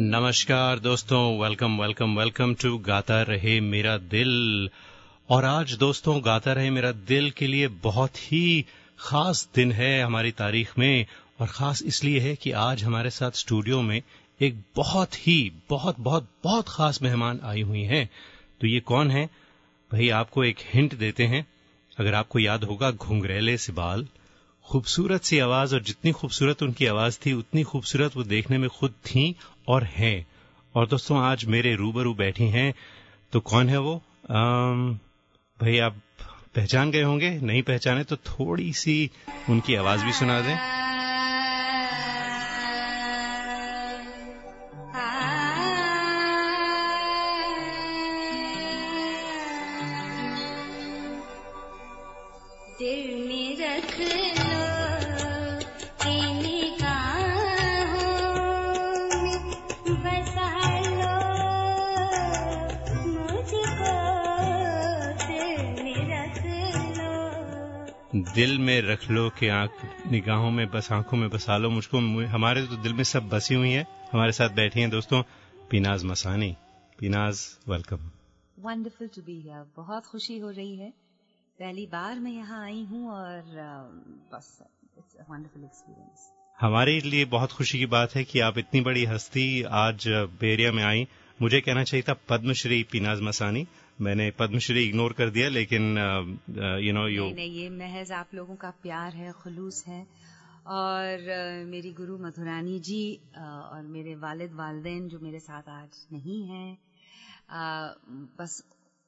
नमस्कार दोस्तों welcome welcome welcome to गाता रहे मेरा दिल। और आज दोस्तों, गाता रहे मेरा दिल के लिए बहुत ही खास दिन है हमारी तारीख में। और खास इसलिए है कि आज हमारे साथ स्टूडियो में एक बहुत ही, बहुत बहुत बहुत खास मेहमान आई हुई हैं। तो ये कौन है? भाई, आपको एक हिंट देते हैं। अगर आपको याद होगा, घुंघरेले से बाल खूबसूरत सी आवाज़ और जितनी खूबसूरत उनकी आवाज़ थी उतनी खूबसूरत वो देखने में खुद थी और हैं। और दोस्तों आज मेरे रूबरू बैठी हैं तो कौन है वो? आम, भाई आप पहचान गए होंगे नहीं पहचाने तो थोड़ी सी उनकी आवाज़ भी सुना दें। कि आँख निगाहों में बस आँखों में बसा लो मुझको हमारे तो दिल में सब बसी हुई है। हमारे साथ बैठी हैं दोस्तों Pinaz Masani. Pinaz welcome wonderful to be here बहुत खुशी हो रही है। पहली बार मैं यहाँ आई हूँ और बस इट्स वंडरफुल एक्सपीरियंस हमारे लिए बहुत खुशी की बात है कि आप इतनी बड़ी हस्ती आज बेरिया में आई। मुझे कहना चाहिए था पद्मश्री पिनाज मसानी। मैंने पद्मश्री इग्नोर कर दिया लेकिन यू नो यू नहीं ये महज आप लोगों का प्यार है खुलूस है। और uh, मेरी गुरु मधुरानी जी uh, और मेरे वालिद वालदेन जो मेरे साथ आज नहीं हैं uh, बस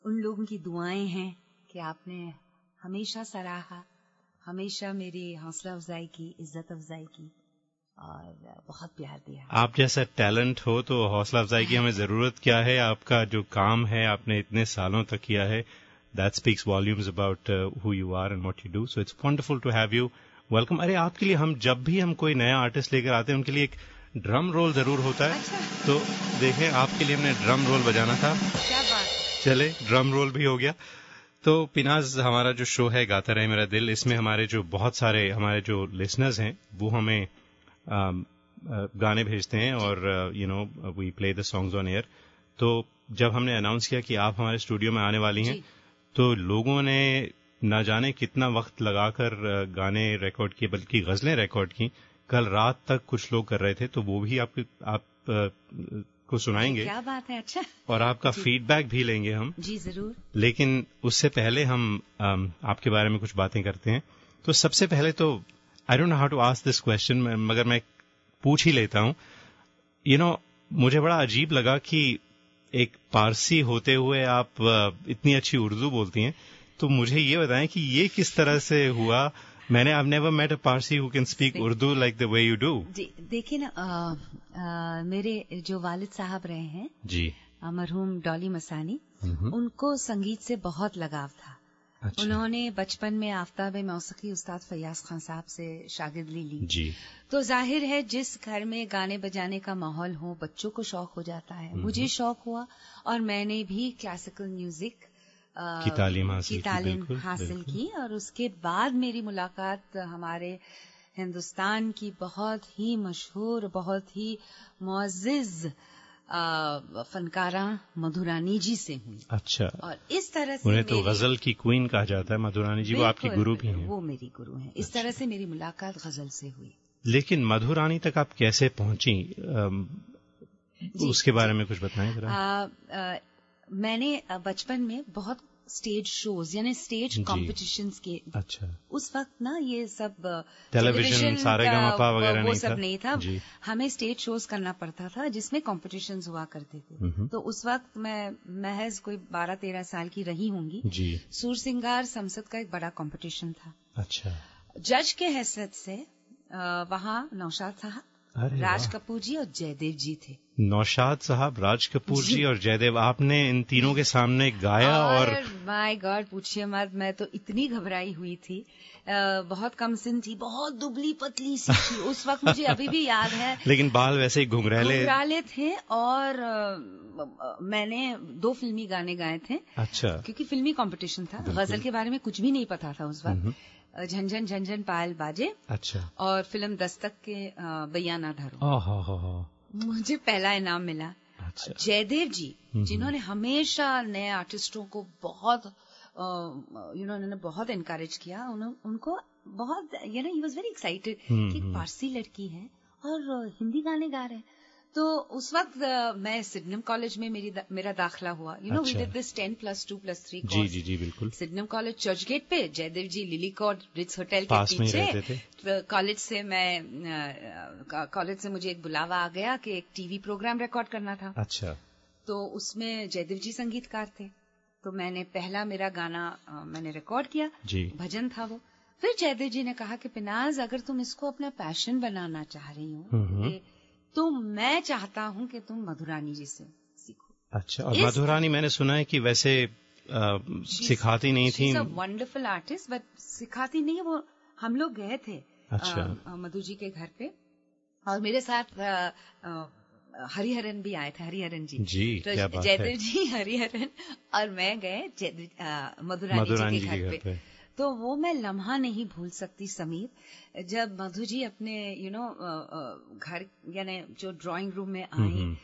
उन लोगों की दुआएँ हैं कि आपने हमेशा सराहा हमेशा मेरी हौसला अफजाई की इज़्ज़त अफजाई की। और बहुत प्यार दिया आप जैसा टैलेंट हो तो हौसला अफजाई की हमें ज़रूरत क्या है? आपका जो काम है आपने इतने सालों तक किया है that speaks volumes about who you are and what you do so it's wonderful to have you welcome अरे आपके लिए हम जब भी हम कोई नया आर्टिस्ट लेकर आते हैं उनके लिए एक ड्रम रोल ज़रूर होता है। अच्छा। तो देखें आपके लिए हमने ड्रम रोल बजाना था। क्या बात चले ड्रम रोल भी हो गया। तो पिनाज हमारा जो शो है गाता रहे मेरा दिल इसमें हमारे जो बहुत सारे हमारे जो लिसनर्स हैं वो हमें गाने भेजते हैं और you know we play the songs on air तो जब हमने अनाउंस किया कि आप हमारे स्टूडियो में आने वाली हैं तो लोगों ने न जाने कितना वक्त लगाकर गाने रिकॉर्ड किए बल्कि गजलें रिकॉर्ड की। कल रात तक कुछ लोग कर रहे थे तो वो भी आप आप को सुनाएँगे। क्या बात है अच्छा। और आपका फीडबैक भी लेंगे हम। जी ज़रूर। लेकिन उससे पहले हम आपके बारे में कुछ बातें करते हैं। तो सबसे पहले तो I don't know how to ask this question मगर मैं पूछ ही लेता हूँ। यू नो मुझे बड़ा अजीब लगा कि एक पारसी होते हुए आप इतनी अच्छी उर्दू बोलती हैं। तो मुझे ये बताएँ कि ये किस तरह से हुआ? मैंने I never met a Parsi who can speak Urdu like the way you do जी देखिए ना आ, आ, मेरे जो वालिद साहब रहे हैं जी। मरहूम डॉली मसानी उनको संगीत से बहुत लगाव था। अच्छा। उन्होंने बचपन में आफ्ताब मौसीकी उस्ताद फैयाज खान साहब से शागिर्दी ली जी तो ज़ाहिर है जिस घर में गाने बजाने का माहौल हो बच्चों को शौक हो जाता है मुझे शौक हुआ और मैंने भी क्लासिकल म्यूज़िक की तालीम हासिल की, तालीम हासिल बिल्कुल। की और उसके बाद मेरी मुलाकात हमारे हिंदुस्तान की बहुत ही मशहूर बहुत ही मुआजिज फनकारा मधुरानी जी से हुई। अच्छा। और इस तरह से उन्हें तो गज़ल की क्वीन कहा जाता है मधुरानी जी वो आपकी गुरु भी हैं। वो मेरी गुरु हैं। इस तरह से मेरी मुलाकात गज़ल से हुई। लेकिन मधुरानी तक आप कैसे पहुँची? उसके बारे में कुछ बताएँ जरा। मैंने बचपन में बहुत स्टेज शोज़ यानी स्टेज कॉम्पिटिशन के। अच्छा। उस वक्त ना ये सब टेलीविज़न सारे वगैरह वो नहीं सब था? नहीं था। हमें स्टेज शोज़ करना पड़ता था जिसमें कॉम्पिटिशन हुआ करते थे। तो उस वक्त मैं महज कोई बारह तेरह साल की रही होंगी। सूर सिंगार संसद का एक बड़ा कॉम्पिटिशन था। अच्छा। जज के हैसियत से वहाँ नौशाद साहब राज कपूर जी और जयदेव जी थे। नौशाद साहब राज कपूर जी। और जयदेव आपने इन तीनों के सामने गाया और, और माय गॉड पूछिए मत मैं तो इतनी घबराई हुई थी। आ, बहुत कम सिन थी बहुत दुबली पतली सी थी। उस वक्त मुझे अभी भी याद है। लेकिन बाल वैसे ही घुंघराले। घुंघराले थे और आ, मैंने दो फिल्मी गाने गाए थे। अच्छा। क्योंकि फिल्मी कंपटीशन था। गज़ल के बारे में कुछ भी नहीं पता था उस वक्त। झंझन झंझन पायल बाजे अच्छा। और फ़िल्म दस्तक के बैयाना हो मुझे पहला इनाम मिला। अच्छा। जयदेव जी हम्म। जिन्होंने हमेशा नए आर्टिस्टों को बहुत यू नो उन्होंने बहुत इनकरेज किया। उनको बहुत you know he was very excited hmm, कि हम्म। पारसी लड़की है और हिंदी गाने गा रहे हैं। तो उस वक्त मैं सिडनम कॉलेज में मेरी दा, मेरा दाखला हुआ। You know we. Did this ten plus two plus three जी जी जी बिल्कुल। सिडनम कॉलेज चर्च गेट पे जयदेव जी लिली कॉर्ड रिट्स होटल के पीछे। कॉलेज से मैं कॉलेज से मुझे एक बुलावा आ गया कि एक टीवी प्रोग्राम रिकॉर्ड करना था। अच्छा। तो उसमें जयदेव जी संगीतकार थे। तो मैंने पहला मेरा गाना मैंने रिकॉर्ड किया। भजन था वो। फिर जयदेव जी ने कहा कि पिनाज अगर तुम इसको अपना पैशन बनाना चाह रही हो हम्म। ये, तो मैं चाहता हूँ कि तुम मधुरानी जी से सीखो। अच्छा और मधुरानी मैंने सुना है कि वैसे अ, सिखाती नहीं थी। वंडरफुल आर्टिस्ट बट सिखाती नहीं है वो हम लोग गए थे अच्छा। मधु जी के घर पे। और मेरे साथ अ, अ, हरिहरन भी आए थे हरिहरन जी। जी तो जयदेव जी हरिहरन और मैं गए मधुरानी, मधुरानी जी के घर पे। पे। तो वो मैं लम्हा नहीं भूल सकती समीर। जब मधु जी अपने यू नो घर यानी जो ड्राइंग रूम में I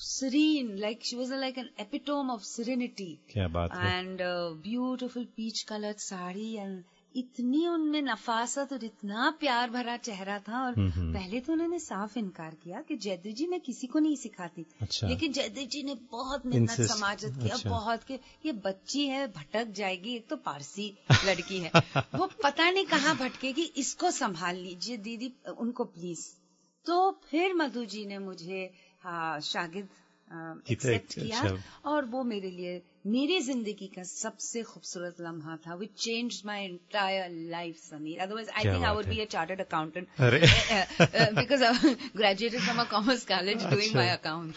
Sarin like she was like an epitome of serenity and beautiful peach colour sari and इतनी उनमें नफासत और इतना प्यार भरा चेहरा था और हम्म, हम्म। पहले तो उन्होंने साफ़ इनकार किया कि जयदेव जी मैं किसी को नहीं सिखाती। अच्छा। लेकिन जयदेव जी ने बहुत मेहनत समाजत किया अच्छा। बहुत कि ये बच्ची है भटक जाएगी एक तो पारसी लड़की है। वो पता नहीं कहाँ भटकेगी इसको संभाल लीजिए दीदी उनको प्लीज़ तो फिर मधु जी ने मुझे हाँ, शागिद एक्सेप्ट किया। और वो मेरे लिए मेरी ज़िंदगी का सबसे खूबसूरत लम्हा था which change my entire life Sameer otherwise I think I would be a chartered accountant because graduated from a commerce college doing. My account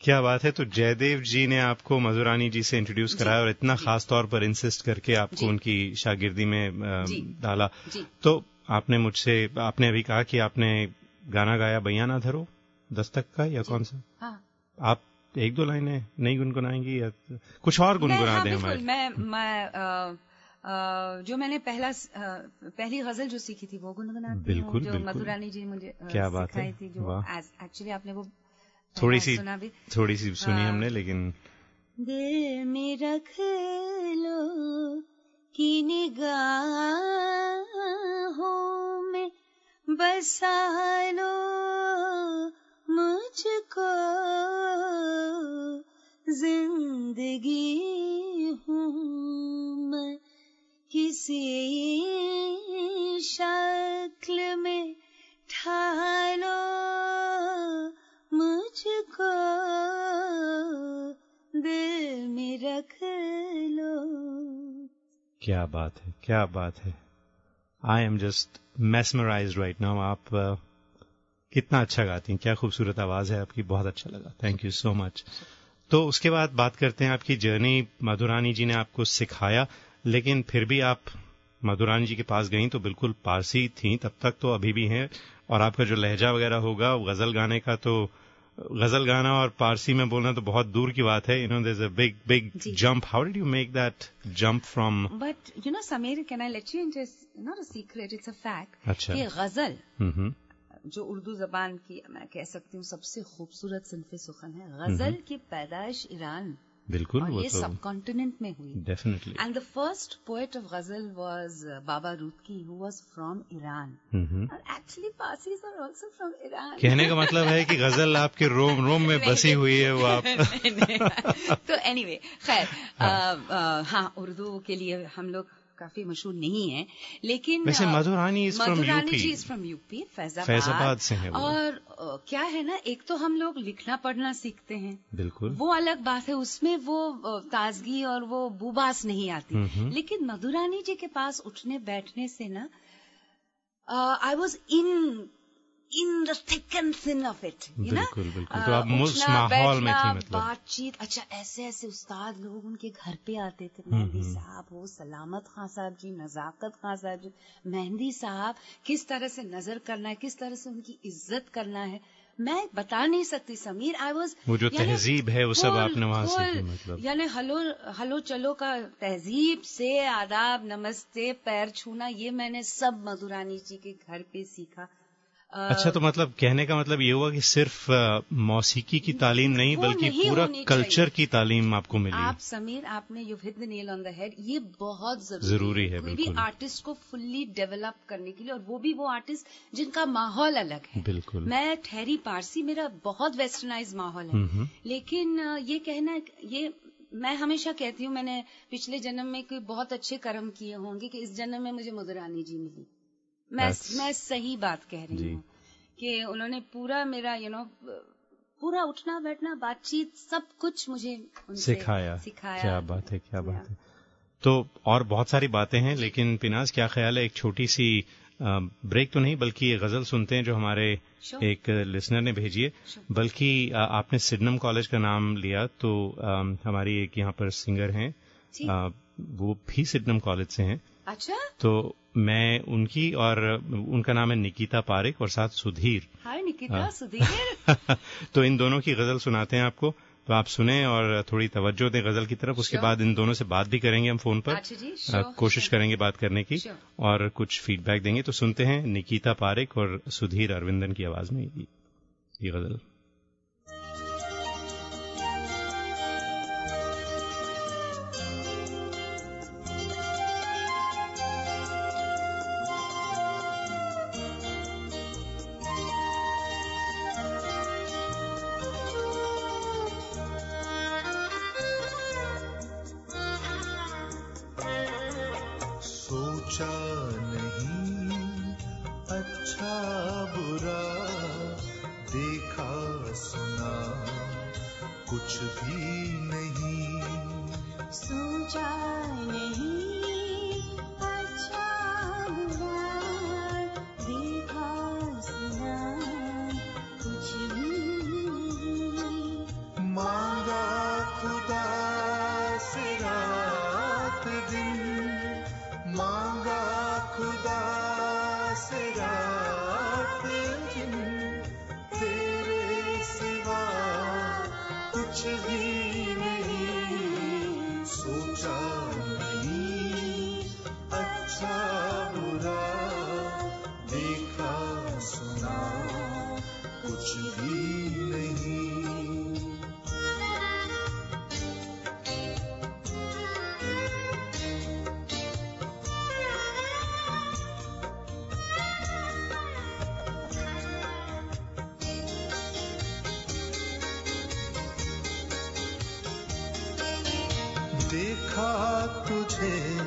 क्या बात है। तो जयदेव जी ने आपको मधुरानी जी से इंट्रोड्यूस कराया और इतना खास तौर पर इंसिस्ट करके आपको उनकी शागिर्दी में डाला। तो आपने मुझसे आपने अभी कहा कि आपने गाना गाया बैयाना धरो दस्तक का या कौन सा? हाँ। आप एक दो लाइनें नहीं गुनगुनाएँगी या कुछ और गुनगुना हाँ दें हमारे। मैं मैं जो मैंने पहला पहली गज़ल जो सीखी थी वो गुनगुनाती बिल्कुल, जो मधुरानी जी मुझे क्या बात है, थी जो एक्चुअली आपने वो थोड़ी सी सुना भी। थोड़ी सी सुनी हाँ। हमने लेकिन दिल में रख लो की निगाहों में बसा लो मुझको ज़िंदगी हूँ मैं किसी शक्ल में ढालो मुझको दिल में रख लो। क्या बात है क्या बात है। I am just mesmerized right now आप अ, कितना अच्छा गाती हैं क्या खूबसूरत आवाज़ है आपकी बहुत अच्छा लगा। थैंक यू सो मच तो उसके बाद बात करते हैं आपकी जर्नी मधुरानी जी ने आपको सिखाया लेकिन फिर भी आप मधुरानी जी के पास गई तो बिल्कुल पारसी थी तब तक तो अभी भी हैं। और आपका जो लहजा वगैरह होगा गज़ल गाने का तो गज़ल गाना और पारसी में बोलना तो बहुत दूर की बात है। You know there a big big. Jump how did you make that jump from but you know can I let you into a- not a secret? It's a fact. अच्छा। गज़ल जो उर्दू जबान की मैं कह सकती हूँ सबसे खूबसूरत सिनफ सुखन है गज़ल की पैदाइश ईरान बिल्कुल और ये तो सब कॉन्टिनेंट में हुई। Definitely and the first poet of ghazal was Baba Rudaki who was from Iran hmm और actually Parsis are also from Iran कहने का मतलब है कि गज़ल आपके रोम रोम में बसी हुई है वो आप। तो एनीवे खैर अ, अ, हाँ उर्दू के लिए हम लोग काफ़ी मशहूर नहीं है लेकिन वैसे Madhurani is from Madhurani UP ji is from UP Faizabad. Faizabad से हैं वो। और क्या है ना एक तो हम लोग लिखना पढ़ना सीखते हैं। बिल्कुल। वो अलग बात है उसमें वो ताजगी और वो बुबास नहीं आती। लेकिन मधुरानी जी के पास उठने बैठने से ना I was in in the thick and thin of it बिल्कुल, बिल्कुल। तो आप उस माहौल में थी मतलब। बातचीत। अच्छा ऐसे ऐसे उस्ताद लोग उनके घर पे आते थे। मेहंदी हम्म। साहब हो सलामत खान साहब जी नजाकत खान साहब जी। मेहंदी साहब किस तरह से नज़र करना है किस तरह से उनकी इज़्ज़त करना है? मैं बता नहीं सकती समीर आई वॉज़ वो जो तहजीब है वो सब आपने वहाँ सीखी मतलब। यानी हलो हलो चलो का तहजीब से आदाब नमस्ते पैर छूना ये मैंने सब मधुरानी जी के घर पे सीखा। अच्छा तो मतलब कहने का मतलब ये हुआ कि सिर्फ़ मौसीकी की तालीम नहीं बल्कि पूरा कल्चर की तालीम आपको मिली। आप समीर आपने you hit the nail on the head ये बहुत ज़रूरी, ज़रूरी है कोई भी आर्टिस्ट को फुल्ली डेवलप करने के लिए और वो भी वो आर्टिस्ट जिनका माहौल अलग है। बिल्कुल। मैं ठहरी पारसी मेरा बहुत वेस्टर्नाइज माहौल है। लेकिन ये कहना ये मैं हमेशा कहती हूँ मैंने पिछले जन्म में कोई बहुत अच्छे कर्म किए होंगे कि इस जन्म में मुझे मधुरानी जी मिली। मैं मैं सही बात कह रही हूँ कि उन्होंने पूरा मेरा यू you नो know, पूरा उठना बैठना बातचीत सब कुछ मुझे सिखाया। सिखाया। क्या बात है क्या बात है। तो और बहुत सारी बातें हैं लेकिन पिनाज क्या ख्याल है? एक छोटी सी ब्रेक तो नहीं बल्कि ये गज़ल सुनते हैं जो हमारे एक लिसनर ने भेजी है। बल्कि आपने सिडनम कॉलेज का नाम लिया तो हमारी एक यहाँ पर सिंगर हैं। वो भी सिडनम कॉलेज से हैं। अच्छा? तो मैं उनकी और उनका नाम है निकिता पारिक और साथ सुधीर। हाय निकिता सुधीर। तो इन दोनों की गज़ल सुनाते हैं आपको। तो आप सुने और थोड़ी तवज्जो दें गज़ल की तरफ़। उसके बाद इन दोनों से बात भी करेंगे हम फ़ोन पर। अच्छा कोशिश करेंगे बात करने की और कुछ फीडबैक देंगे। तो सुनते हैं निकिता पारिक और सुधीर अरविंदन की आवाज़ में ये गज़ल। ऊँचा नहीं अच्छा बुरा देखा सुना कुछ भी नहीं। सोचा देखा तुझे,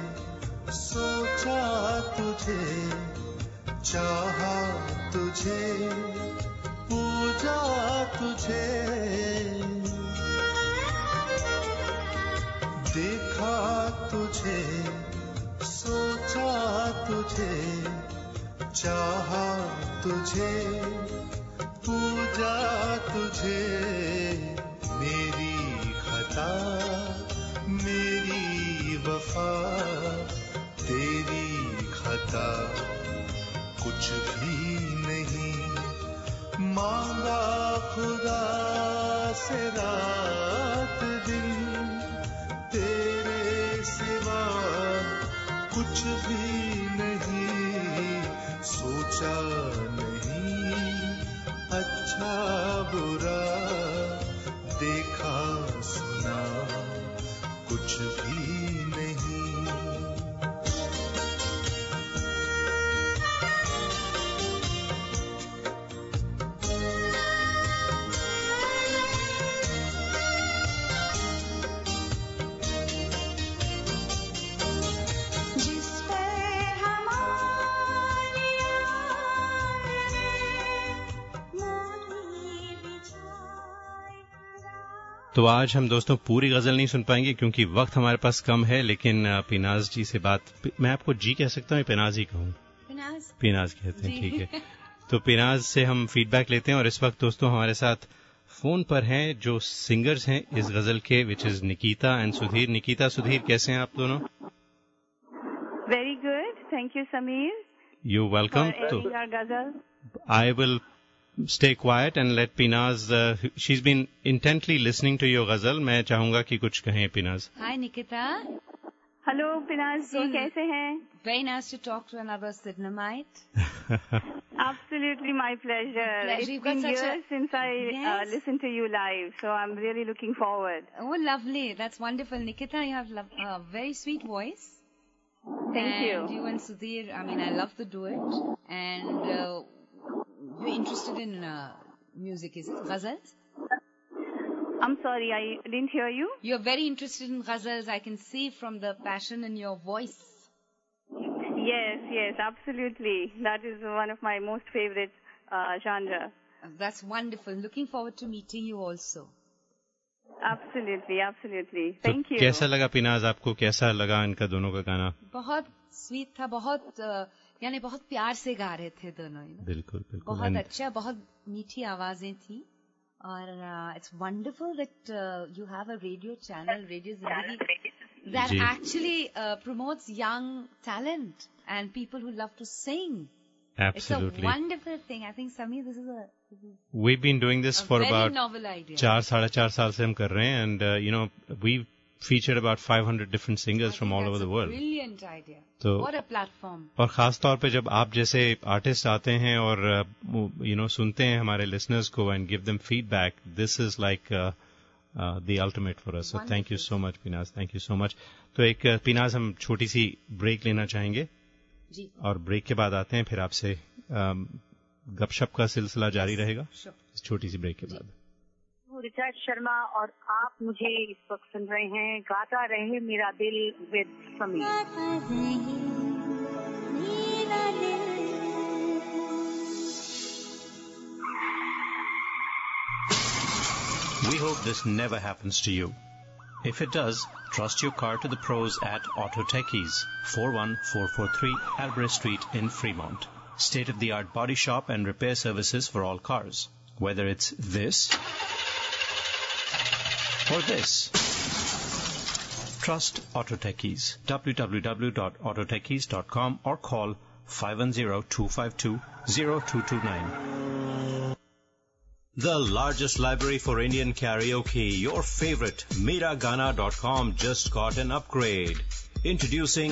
सोचा तुझे, चाहा तुझे, पूजा तुझे। देखा तुझे, सोचा तुझे, चाहा तुझे, पूजा तुझे। मेरी खता वफा तेरी खता कुछ भी नहीं। मांगा खुदा से रात दिन, तेरे सिवा कुछ भी नहीं। सोचा तो आज हम दोस्तों पूरी गज़ल नहीं सुन पाएँगे क्योंकि वक्त हमारे पास कम है लेकिन पिनाज जी से बात मैं आपको जी कह सकता हूँ पिनाज ही कहूँ? पिनाज। कहते हैं ठीक है। तो पिनाज से हम फीडबैक लेते हैं और इस वक्त दोस्तों हमारे साथ फ़ोन पर हैं जो सिंगर्स हैं इस गज़ल के which is Nikita and Sudhir Nikita Sudhir कैसे हैं आप दोनों? Very good thank you Sameer you welcome तो ghazal. I will stay quiet and let Pinaz. Uh, she's been intently listening to your ghazal. मैं चाहूंगा कि कुछ कहें Pinaz. Hi, Nikita. Hello Pinaz ji सुन- कैसे हैं Very nice to talk to another Sidnamite. Absolutely my pleasure. Pleasure. It's You've got been such a- years since I uh, Yes. listened to you live, so I'm really looking forward. Oh, lovely. That's wonderful. Nikita, you have a uh, very sweet voice. Thank and you. you and Sudhir, I mean, I love the duet. And uh, you're interested in uh, music, is it? Ghazals? I'm sorry, I didn't hear you. You're very interested in ghazals. I can see from the passion in your voice. Yes, yes, absolutely. That is one of my most favorite uh, genre. That's wonderful. Looking forward to meeting you also. Absolutely, absolutely. तो Thank you. कैसा लगा पिनाज आपको कैसा लगा इनका दोनों का गाना बहुत स्वीट था बहुत uh, यानी बहुत प्यार से गा रहे थे दोनों you know. बिल्कुल बिल्कुल बहुत अच्छा बहुत मीठी आवाज़ें थी और it's wonderful that uh, you have a radio channel radio zindagi that जी। actually uh, promotes young talent and people who love to sing it's a wonderful thing i think Samir this is a, this is we've been doing this a for very about novel idea चार साढ़े चार साल से हम कर रहे हैं and you know we featured about 500 different singers from all over the world. brilliant idea. तो what a platform. और खास तौर पे जब आप जैसे आर्टिस्ट आते हैं और यू नो सुनते हैं हमारे लिसनर्स को and give them feedback this is like the ultimate for us thank you so much Pinaz thank you so much तो एक uh, पिनाज हम छोटी सी ब्रेक लेना चाहेंगे। जी। और ब्रेक के बाद आते हैं फिर आपसे um, गपशप का सिलसिला जारी रहेगा। Sure. छोटी सी ब्रेक के बाद। हूँ रिचार्ड शर्मा और आप मुझे इस वक्त सुन रहे हैं गाता रहे मेरा दिल with Sameer We hope this never happens to you. If it does, trust your car to the pros at Auto Techies, 41443 Albrecht Street in Fremont. State of the art body shop and repair services for all cars. Whether it's this or this. Trust Auto Techies. www.autotechies.com or call 510-252-0229. The largest library for Indian karaoke, your favorite, Miragana.com just got an upgrade. Introducing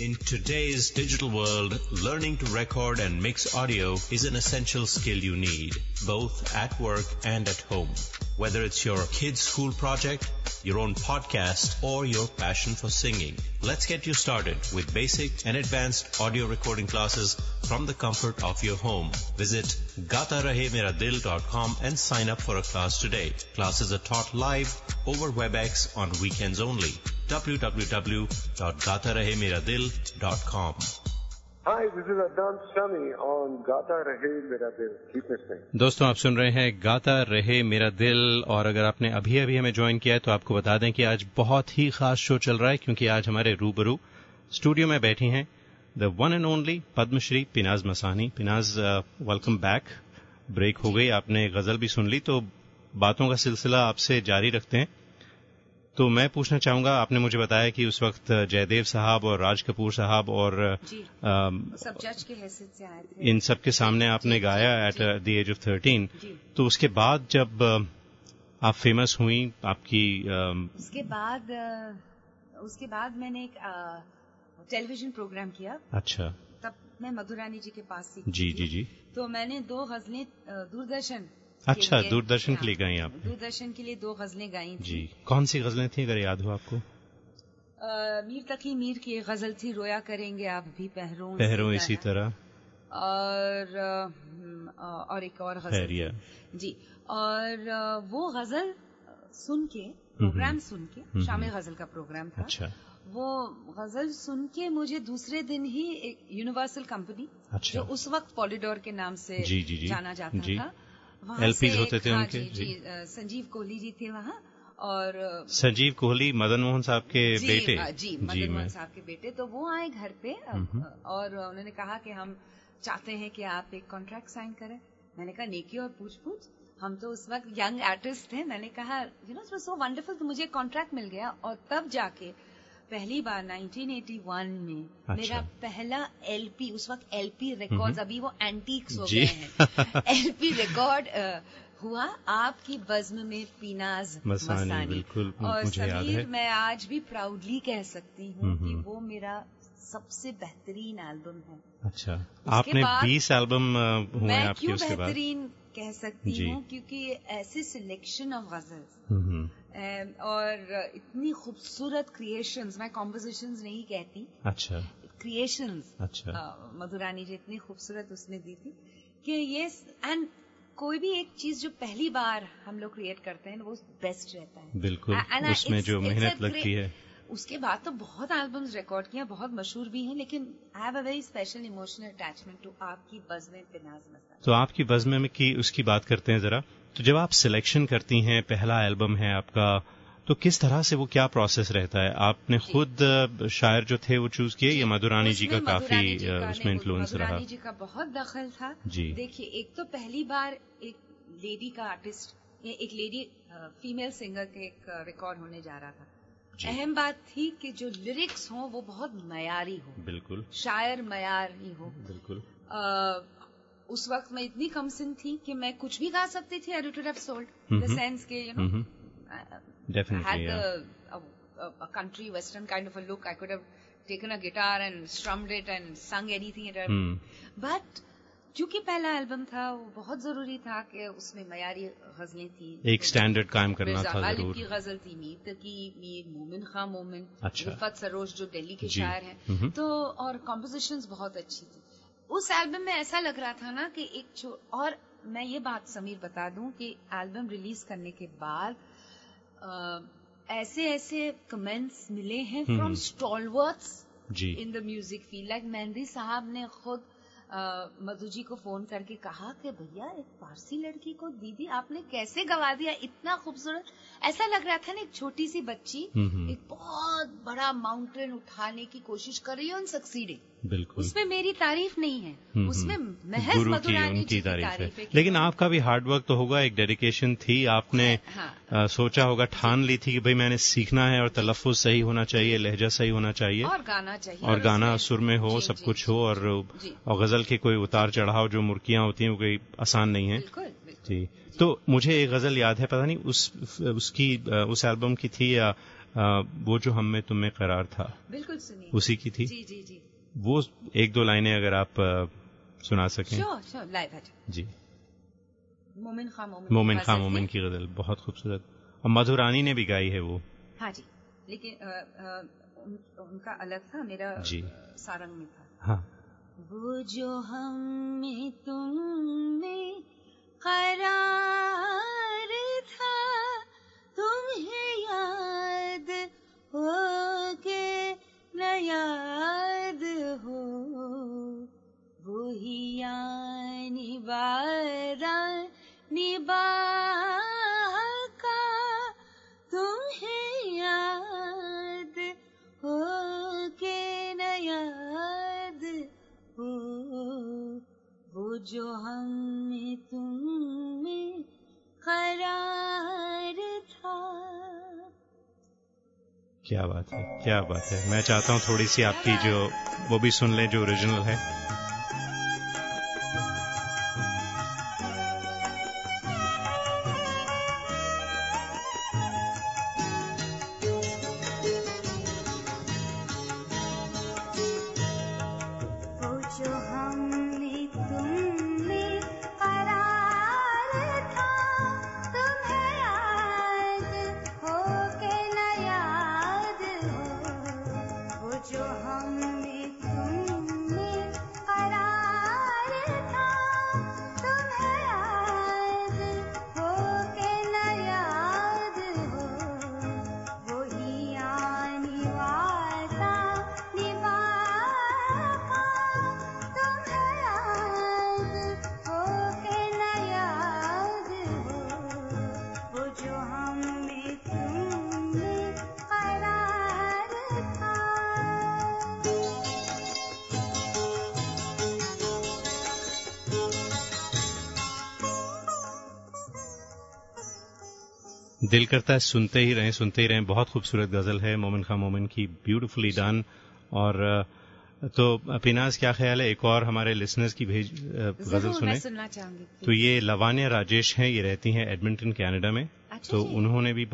In today's digital world, learning to record and mix audio is an essential skill you need, both at work and at home. Whether it's your kid's school project, your own podcast, or your passion for singing, let's get you started with basic and advanced audio recording classes from the comfort of your home. Visit gatarahemera.com and sign up for a class today. Classes are taught live over WebEx on weekends only. www.gatarahemera.com Hi, this is Adnan Shami on Gata Rahe Mera Dil. Keep listening. दोस्तों आप सुन रहे हैं गाता रहे मेरा दिल और अगर आपने अभी अभी हमें ज्वाइन किया है तो आपको बता दें कि आज बहुत ही खास शो चल रहा है क्योंकि आज हमारे रूबरू स्टूडियो में बैठी हैं the one and only Padmashri Pinaz Masani Pinaz welcome back break हो गई आपने गज़ल भी सुन ली तो बातों का सिलसिला आपसे जारी रखते हैं तो मैं पूछना चाहूँगा आपने मुझे बताया कि उस वक्त जयदेव साहब और राज कपूर साहब और सब जज के हैसियत से आए थे। इन सब के सामने आपने गाया at the age of thirteen तो उसके बाद जब आप फ़ेमस हुई आपकी उसके बाद उसके बाद मैंने एक टेलीविज़न प्रोग्राम किया। अच्छा। तब मैं मधुरानी जी के पास थी जी जी जी। तो मैंने दो गजलें दूरदर्शन अच्छा, दूरदर्शन के लिए गाई आपने। दूरदर्शन के लिए दो गजलें गाई जी कौन सी गजलें थी अगर याद हो आपको? अ, मीर तकी मीर की एक गज़ल थी रोया करेंगे आप भी पहरों पहरों इसी तरह। और हम्म, और एक और गज़ल जी और वो गज़ल सुन के प्रोग्राम सुन के हम्म, शामी हम्म। गज़ल का प्रोग्राम था। अच्छा। वो गज़ल सुन के मुझे दूसरे दिन ही एक यूनिवर्सल कंपनी अच्छा। जो उस वक्त पॉलिडोर के नाम से जी, जी, जी। जाना जाता जी। था एलपीज होते थे हाँ, उनके? जी, जी, अ, संजीव कोहली जी थे वहाँ और संजीव कोहली मदन मोहन साहब के जी, बेटे? जी मदन मोहन साहब के बेटे। तो वो आए घर पे हम्म। और उन्होंने कहा कि हम चाहते हैं कि आप एक कॉन्ट्रैक्ट साइन करें। मैंने कहा नेकी और पूछ पूछ हम तो उस वक्त यंग आर्टिस्ट थे। मैंने कहा यू नो सो वंडरफुल तो मुझे कॉन्ट्रैक्ट मिल गया। और तब जाके पहली बार 1981 में अच्छा। मेरा पहला एलपी उस वक्त एलपी रिकॉर्ड्स अभी वो एंटीक्स हो। गए हैं। एलपी रिकॉर्ड हुआ आपकी बज्म में पीनाज मसानी, मसानी बिल्कुल, और मुझे याद समीर है। मैं आज भी प्राउडली कह सकती हूँ हम्म, कि हम्म। वो मेरा सबसे बेहतरीन एल्बम है। अच्छा आपने बाद 20 एल्बम हुए आपके उसके बाद? मैं क्यों बेहतरीन कह सकती हूँ? क्योंकि ऐसे सिलेक्शन ऑफ़ गज़ल हम्म, हम्म, और इतनी खूबसूरत क्रिएशंस मैं कॉम्पोजिशंस नहीं कहती। अच्छा। क्रिएशंस अच्छा। मधुरानी जी इतनी खूबसूरत उसने दी थी कि ये एंड कोई भी एक चीज़ जो पहली बार हम लोग क्रिएट करते हैं वो बेस्ट रहता है। बिल्कुल I- उसमें it's- जो मेहनत लगती है। उसके बाद तो बहुत एल्बम्स रिकॉर्ड किया बहुत मशहूर भी हैं लेकिन I have a very special emotional attachment to आपकी बज़्म पिनाज मसाला तो आपकी बज़्म में की उसकी बात करते हैं जरा। तो जब आप सिलेक्शन करती हैं पहला एल्बम है आपका तो किस तरह से वो क्या प्रोसेस रहता है? आपने खुद शायर जो थे वो चूज़ किए या मधुरानी जी का काफ़ी जी का उसमें इन्फ्लुएंस रहा? मधुरानी जी का बहुत दखल था। जी। देखिए एक तो पहली बार एक लेडी का आर्टिस्ट एक लेडी फीमेल सिंगर के एक रिकॉर्ड होने जा रहा था। अहम बात थी कि जो लिरिक्स हो वो बहुत मयारी हो। बिल्कुल। शायर मयारी हो बिल्कुल। उस वक्त मैं इतनी कम सिंह थी कि मैं कुछ भी गा सकती थी I would have sold the. Sense के you know kind of a look. I could have taken a guitar and strummed it and sung anything it हम्म, बट क्योंकि पहला एल्बम था वो बहुत ज़रूरी था कि उसमें मयारी गजलें थी। एक स्टैंडर्ड कायम करना था ज़रूर। की गज़ल थी मीर तकी मीर मोमिन खां मोमिन अच्छा। रिफत सरोज जो दिल्ली के शायर हैं। तो और कॉम्पोजिशंस बहुत अच्छी थी। उस एल्बम में ऐसा लग रहा था ना कि एक और मैं ये बात समीर बता दूँ कि एल्बम रिलीज़ करने के बाद ऐसे ऐसे कमेंट्स मिले हैं। From stalwarts ji. In the music field like Mehdi साहब ने खुद मधु जी को फ़ोन करके कहा कि भैया एक पारसी लड़की को दीदी आपने कैसे गवा दिया? इतना खूबसूरत। ऐसा लग रहा था ना एक छोटी सी बच्ची हम्म, हम्म। एक बहुत बड़ा माउंटेन उठाने की कोशिश कर रही है सक्सीडिंग बिल्कुल। उसमें मेरी तारीफ़ नहीं है। हम्म, उसमें हम्म। महज गुरु की उनकी की तारीफ़ तारीफ़ है है लेकिन आपका भी हार्ड वर्क तो होगा एक डेडिकेशन थी। आपने हाँ अ, सोचा होगा ठान ली थी कि भाई मैंने सीखना है और तलफ़ुज़ सही होना चाहिए लहजा सही होना चाहिए। और गाना चाहिए। और गाना सुर में हो जी, सब जी, कुछ हो और और गज़ल के कोई उतार चढ़ाव जो मुर्कियाँ होती हैं वो कोई आसान नहीं है। जी। तो मुझे एक गज़ल याद है पता नहीं उस उसकी उस एल्बम की थी या वो जो हम में तुम में करार था। बिल्कुल सुनिए। उसी की थी? जी जी जी। वो एक दो लाइनें अगर आप सुना सकें। लाइव है जी। मोमिन खां मोमिन खां मोमिन की गज़ल बहुत खूबसूरत। और मधुरानी ने भी गाई है वो। हाँ जी लेकिन उन, उनका अलग था मेरा जी। सारंग में था। हाँ। वो जो हम में तुम में करार था तुम्हें याद हो याद हो, वही यानी बारा निभा का तुम्हें याद हो के न याद हो, वो जो क्या बात है, क्या बात है। मैं चाहता हूँ थोड़ी सी आपकी जो, वो भी सुन लें, जो ओरिजिनल है। करता है सुनते ही रहें सुनते ही रहें। बहुत खूबसूरत गज़ल है मोमिन खां मोमिन की ब्यूटिफुली डन और तो पिनाज क्या ख्याल है? एक और हमारे लिसनर्स की भेज गज़ल सुने। सुनना चाहूँगी। तो ये लवान्या राजेश हैं ये रहती हैं एडमिंटन कनाडा में। अच्छा तो उन्होंने भी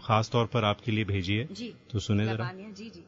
खास तौर पर आपके लिए भेजी है। जी तो सुने जरा। जी जी।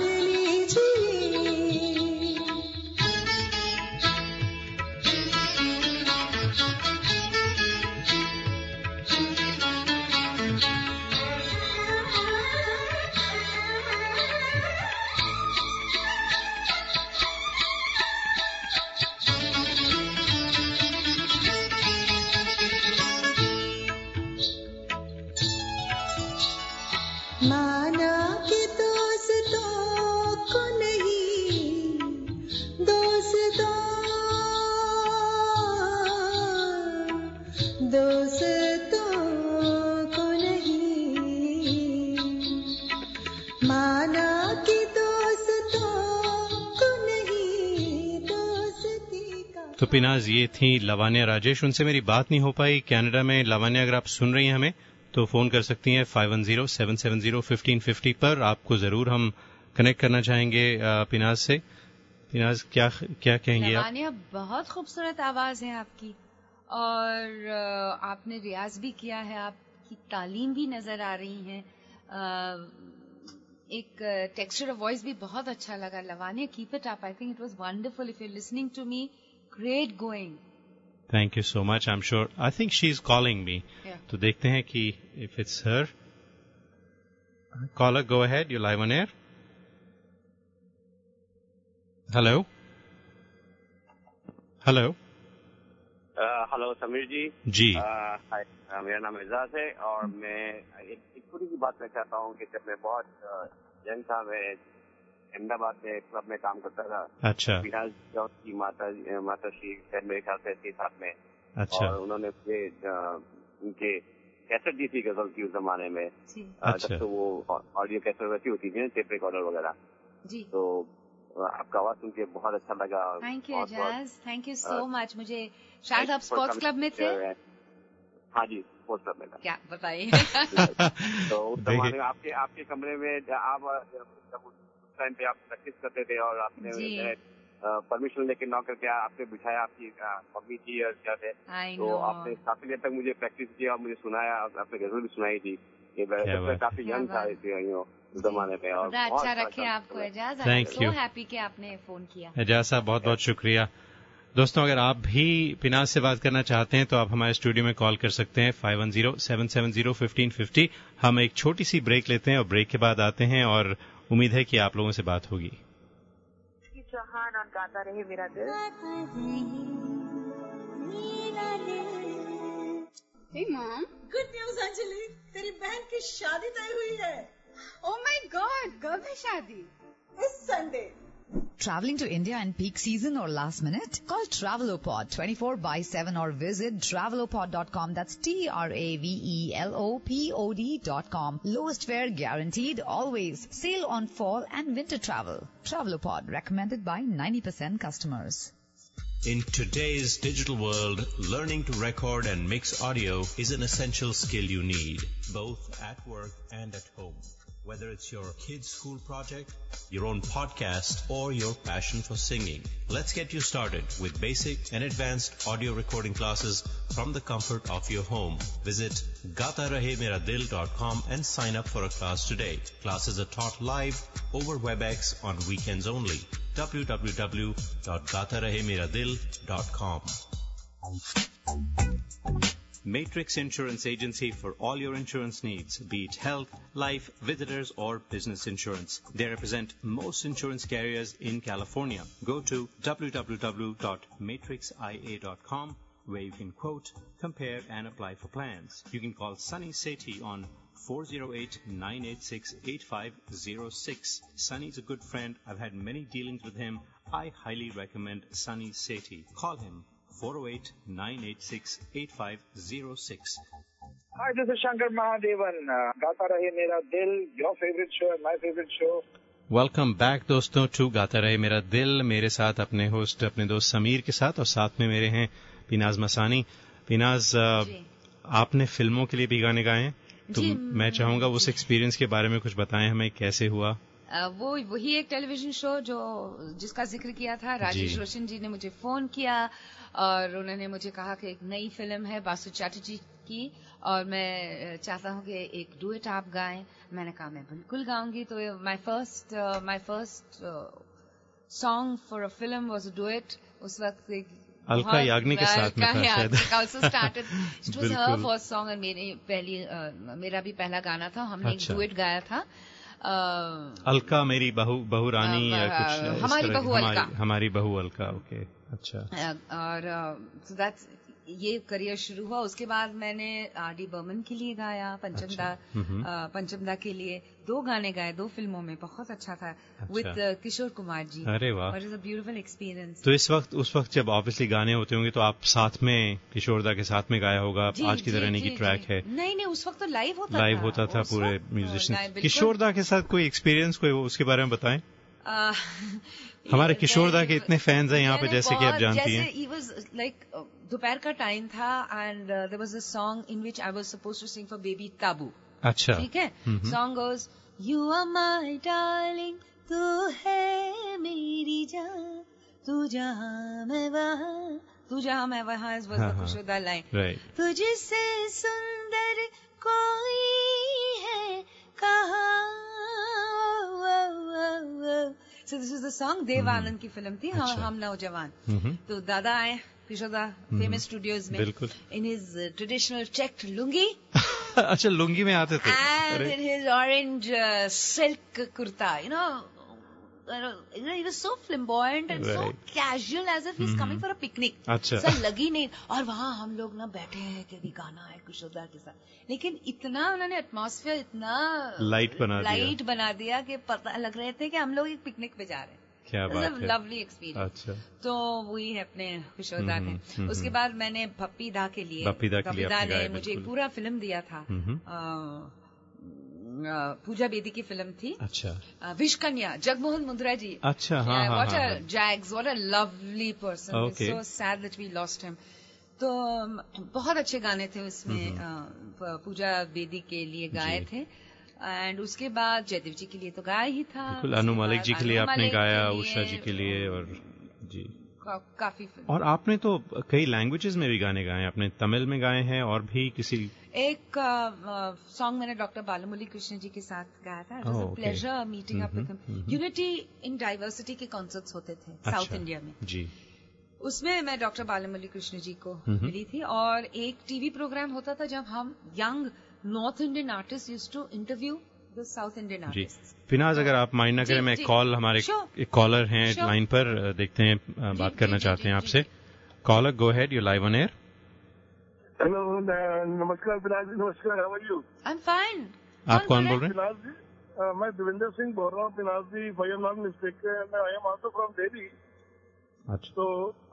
लीजिए। पिनाज ये थी लवान्या राजेश। उनसे मेरी बात नहीं हो पाई। कनाडा में लवान्या अगर आप सुन रही हैं हमें तो फ़ोन कर सकती हैं five one zero seven seven zero fifteen fifty पर। आपको ज़रूर हम कनेक्ट करना चाहेंगे पिनाज से। पिनाज क्या क्या कहेंगे आप? लवानिया बहुत खूबसूरत आवाज़ है आपकी। और आपने रियाज भी किया है, आपकी तालीम भी नज़र आ रही है। एक टेक्सचर ऑफ़ वॉइस भी बहुत अच्छा लगा। Lavania keep it up I think it was wonderful if you listening to me great going thank you so much I am sure I think she is calling me Yeah. तो देखते हैं कि if it's her caller go ahead you live on air hello hello hello Sameer ji जी. अ, hi अ, मेरा नाम एजाज है और मैं एक, एक छोटी सी बात मैं चाहता हूँ कि जब मैं बहुत यंग था मैं अहमदाबाद में क्लब में काम करता था। अच्छा। विनाश जौहर की माता माता श्री मेरे ख्याल से थी साथ में। अच्छा। और उन्होंने मुझे उनके कैसेट दी थी गज़ल की उस जमाने में। अच्छा। तो वो ऑडियो कैसेट वैसी होती थी टेप रिकॉर्डर वगैरह। जी। तो आपका आवाज़ सुन के बहुत अच्छा लगा thank you Ejaz thank you so uh, much मुझे शायद आप स्पोर्ट्स क्लब में थे? हाँ जी स्पोर्ट्स क्लब में था। क्या? बताइए। तो उस जमाने में आपके आपके कमरे में आप जब टाइम पे आप प्रैक्टिस करते थे और आपने परमिशन लेके नौ करके आपने बिठाया आपकी मम्मी जी और क्या थे। तो आपने काफ़ी देर तक मुझे प्रैक्टिस किया और मुझे सुनाया आप- आपने गज़ल भी सुनाई थी ये क्या काफ़ी यंग था इस जमाने में और अच्छा रखे आपको एजाज सो you. हैप्पी कि आपने फ़ोन किया। एजाज साहब बहुत बहुत शुक्रिया। दोस्तों अगर आप भी पिनाज से बात करना चाहते हैं तो आप हमारे स्टूडियो में कॉल कर सकते हैं five one zero seven seven zero fifteen fifty. हम एक छोटी सी ब्रेक लेते हैं और ब्रेक के बाद आते हैं और उम्मीद है कि आप लोगों से बात होगी। चौहान और गाता रहे मेरा दिल। Hey mom. Good news Anjali तेरी बहन की शादी तय हुई है। ओ माय गॉड कब है शादी? इस Sunday Traveling to India in peak season or last minute? Call Travelopod 24 by 7 or visit travelopod.com. That's T-R-A-V-E-L-O-P-O-D dot com. Lowest fare guaranteed always. Sale on fall and winter travel. Travelopod recommended by 90% customers. In today's digital world, learning to record and mix audio is an essential skill you need, both at work and at home. Whether it's your kid's school project, your own podcast, or your passion for singing, let's get you started with basic and advanced audio recording classes from the comfort of your home. Visit gatarahemera.com and sign up for a class today. Classes are taught live over WebEx on weekends only. www.gatarahemera.com Matrix Insurance Agency for all your insurance needs, be it health, life, visitors, or business insurance. They represent most insurance carriers in California. Go to www.matrixia.com where you can quote, compare, and apply for plans. You can call Sunny Sethi on 408-986-8506. Sunny's a good friend. I've had many dealings with him. I highly recommend Sunny Sethi. Call him 408-986-8506. Hi, this is Shankar Mahadevan. गाता रहे मेरा दिल, your favorite show and my favorite show. Welcome back दोस्तों to गाता रहे मेरा दिल मेरे साथ अपने होस्ट अपने दोस्त समीर के साथ और साथ में मेरे हैं पिनाज मसानी। पिनाज आपने फ़िल्मों के लिए भी गाने गाए हैं। तो मैं चाहूँगा उस एक्सपीरियंस के बारे में कुछ बताएँ हमें कैसे हुआ? वो वही एक टेलीविज़न शो जो जिसका ज़िक्र किया था राजेश रोशन जी ने मुझे फ़ोन किया। और उन्होंने मुझे कहा कि एक नई फ़िल्म है बासु चैटर्जी की और मैं चाहता हूँ कि एक डुएट आप गाएँ मैंने कहा मैं बिल्कुल गाऊँगी तो my first my first song for a film was a duet उस वक्त एक अलका याग्निक के साथ में था शायद। started it was her बिल्कुल। first song मेरी पहली मेरा भी पहला गाना था हमने एक अच्छा। डुएट गाया था अलका मेरी बहू बहू रानी अ, या कुछ हमारी बहू अलका। हमारी बहू अलका ओके अच्छा। और सो दैट्स ये करियर शुरू हुआ। उसके बाद मैंने आर डी बर्मन के लिए गाया पंचमदा अच्छा। पंचमदा के लिए दो गाने गाए दो फ़िल्मों में। बहुत अच्छा था। विद किशोर कुमार जी। अरे वाह। और अ ब्यूटीफुल एक्सपीरियंस तो इस वक्त उस वक्त जब ऑब्वियसली गाने होते होंगे तो आप साथ में किशोरदा के साथ में गाया होगा आज की तरह नहीं की ट्रैक है। नहीं नहीं उस वक्त तो लाइव होता लाइव होता था पूरे म्यूजिशियन बिल्कुल। किशोरदा के साथ कोई एक्सपीरियंस कोई उसके बारे में बताएँ? हमारे ये किशोरदा के इतने फैंस हैं यहाँ पे जैसे कि आप जानती हैं। like uh, दोपहर का टाइम था and there was a song in which I was supposed to sing for baby Tabu अच्छा। ठीक है। Song goes you are my darling तू है मेरी जान तू जहाँ मैं वहाँ तू जहाँ मैं वहाँ इज़ वाज द हाँ। लाइन तुझसे सुंदर कोई है कहा so this is the song Dev Anand की फ़िल्म थी हम अच्छा। हम नौजवान हम्म। तो दादा आए किशोदा फ़ेमस स्टूडियोज में बिल्कुल। In his traditional checked lungi अच्छा लुंगी में आते थे and अरे in his orange uh, silk kurta, you know, he was so flamboyant and so Right. casual as if he's Mhm. coming for a picnic. अच्छा। Sir लगी नहीं और वहाँ हम लोग ना बैठे हैं कि भी गाना है कुशोदा के साथ लेकिन इतना उन्होंने एटमॉस्फेयर इतना लाइट बना दिया। लाइट बना दिया कि पता लग रहे थे कि हम लोग एक पिकनिक पे जा रहे हैं क्या बात है लवली एक्सपीरियंस अच्छा तो वही है अपने खुशोदा हम्म, थे हम्म, उसके हम्म। बाद मैंने पप्पी दा के लिए पप्पी दा के लिए ने मुझे पूरा फ़िल्म दिया था हम्म। अ, अ, पूजा बेदी की फ़िल्म थी। अच्छा। uh, विश कन्या जगमोहन मुंद्रा जी। अच्छा, हाँ, हाँ, हाँ, अ। Jags what a lovely person so sad that we lost him तो um, बहुत अच्छे गाने थे उसमें पूजा बेदी के लिए गाए थे। एंड उसके बाद जयदेव जी के लिए तो गाया ही था। बिल्कुल अनु मलिक जी के लिए आपने गाया उषा जी के लिए और जी। का, काफ़ी फ़िल्म और आपने तो कई लैंग्वेजेस में भी गाने गाए हैं आपने तमिल में गाए हैं और भी किसी एक सॉन्ग मैंने डॉक्टर बालमुरली कृष्ण जी के साथ गाया था. Pleasure meeting up with. Unity in diversity के कॉन्सर्ट्स होते थे साउथ अच्छा, इंडिया में जी उसमें मैं डॉक्टर बालमुरली कृष्ण जी को हम्म। मिली थी और एक टीवी प्रोग्राम होता था जब हम young north Indian artist use to interview south Indian जी। फिनाज अगर आप माइंड ना करें मैं कॉल हमारे एक कॉलर हैं लाइन पर देखते हैं बात करना चाहते हैं आपसे। Caller go ahead you live on air hello नमस्कार विराज जी नमस्कार how are you I am fine आप कौन बोल रहे हैं? मैं देवेंद्र सिंह बोल रहा हूँ। विलास जी भाई नॉट मिस्टेक मैं I am also from Delhi अच्छा। तो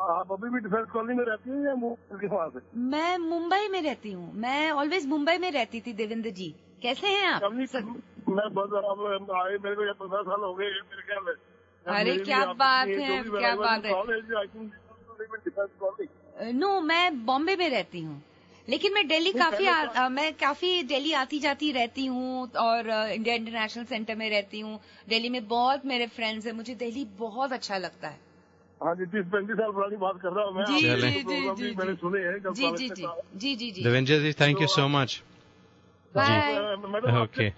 आप अभी भी डिफेंस कॉलोनी में रहती हैं या वहाँ से? मैं मुंबई में रहती हूँ। मैं ऑलवेज मुंबई में रहती थी देवेंद्र जी। कैसे हैं आप? मैं बहुत आए मेरे को पंद्रह साल हो गए मेरे ख्याल में अरे, क्या बात है, क्या बात है। नो मैं बॉम्बे में रहती हूँ। लेकिन मैं दिल्ली काफ़ी आ, तो- आ, मैं काफ़ी दिल्ली आती जाती रहती हूँ और इंडिया इंटरनेशनल सेंटर में रहती हूँ। दिल्ली में बहुत मेरे फ्रेंड्स हैं मुझे दिल्ली बहुत अच्छा लगता है। हाँ जी तीस पैंतीस साल पुरानी बात कर रहा हूँ मैं। जी, जी, तो प्रोग्राम जी, भी जी, मैंने जी। सुने हैं कल जी कॉलेज जी से जी। कहा। जी जी जी। Devendra ji thank you so much bye तो, मैडम ओके